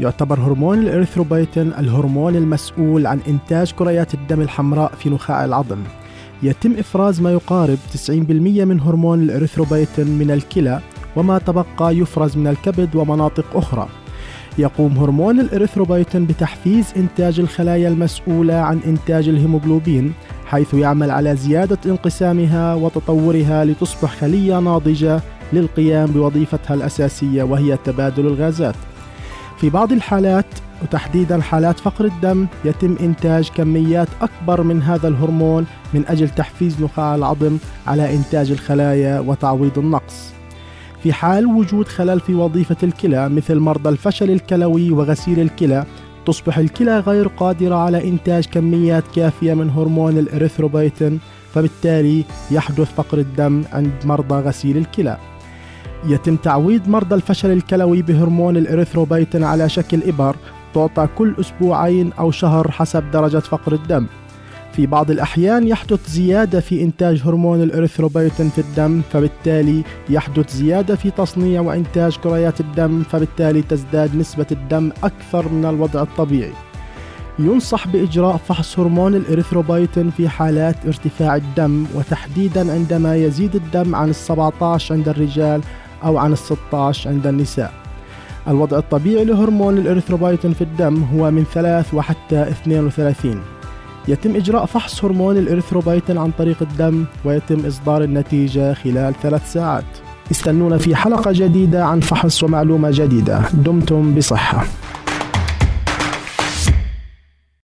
يعتبر هرمون الإريثروبيتين الهرمون المسؤول عن إنتاج كريات الدم الحمراء في نخاع العظم. يتم إفراز ما يقارب 90% من هرمون الإريثروبيتين من الكلى وما تبقى يفرز من الكبد ومناطق أخرى. يقوم هرمون الإريثروبيتين بتحفيز إنتاج الخلايا المسؤولة عن إنتاج الهيموغلوبين حيث يعمل على زيادة انقسامها وتطورها لتصبح خلية ناضجة للقيام بوظيفتها الأساسية وهي تبادل الغازات. في بعض الحالات وتحديدا حالات فقر الدم يتم إنتاج كميات أكبر من هذا الهرمون من أجل تحفيز نخاع العظم على إنتاج الخلايا وتعويض النقص. في حال وجود خلل في وظيفة الكلى مثل مرضى الفشل الكلوي وغسيل الكلى تصبح الكلى غير قادرة على إنتاج كميات كافية من هرمون الإريثروبيتين فبالتالي يحدث فقر الدم عند مرضى غسيل الكلى. يتم تعويض مرضى الفشل الكلوي بهرمون الإريثروبيتين على شكل إبر تعطى كل أسبوعين أو شهر حسب درجة فقر الدم. في بعض الأحيان يحدث زيادة في إنتاج هرمون الإريثروبيتين في الدم فبالتالي يحدث زيادة في تصنيع وإنتاج كريات الدم فبالتالي تزداد نسبة الدم أكثر من الوضع الطبيعي. ينصح بإجراء فحص هرمون الإريثروبيتين في حالات ارتفاع الدم وتحديدا عندما يزيد الدم عن ال 17 عند الرجال أو عن ال 16 عند النساء. الوضع الطبيعي لهرمون الإريثروبيتين في الدم هو من 3 وحتى 32 يتم إجراء فحص هرمون الإريثروبيتين عن طريق الدم ويتم إصدار النتيجة خلال ثلاث ساعات. استنونا في حلقة جديدة عن فحص ومعلومة جديدة. دمتم بصحة.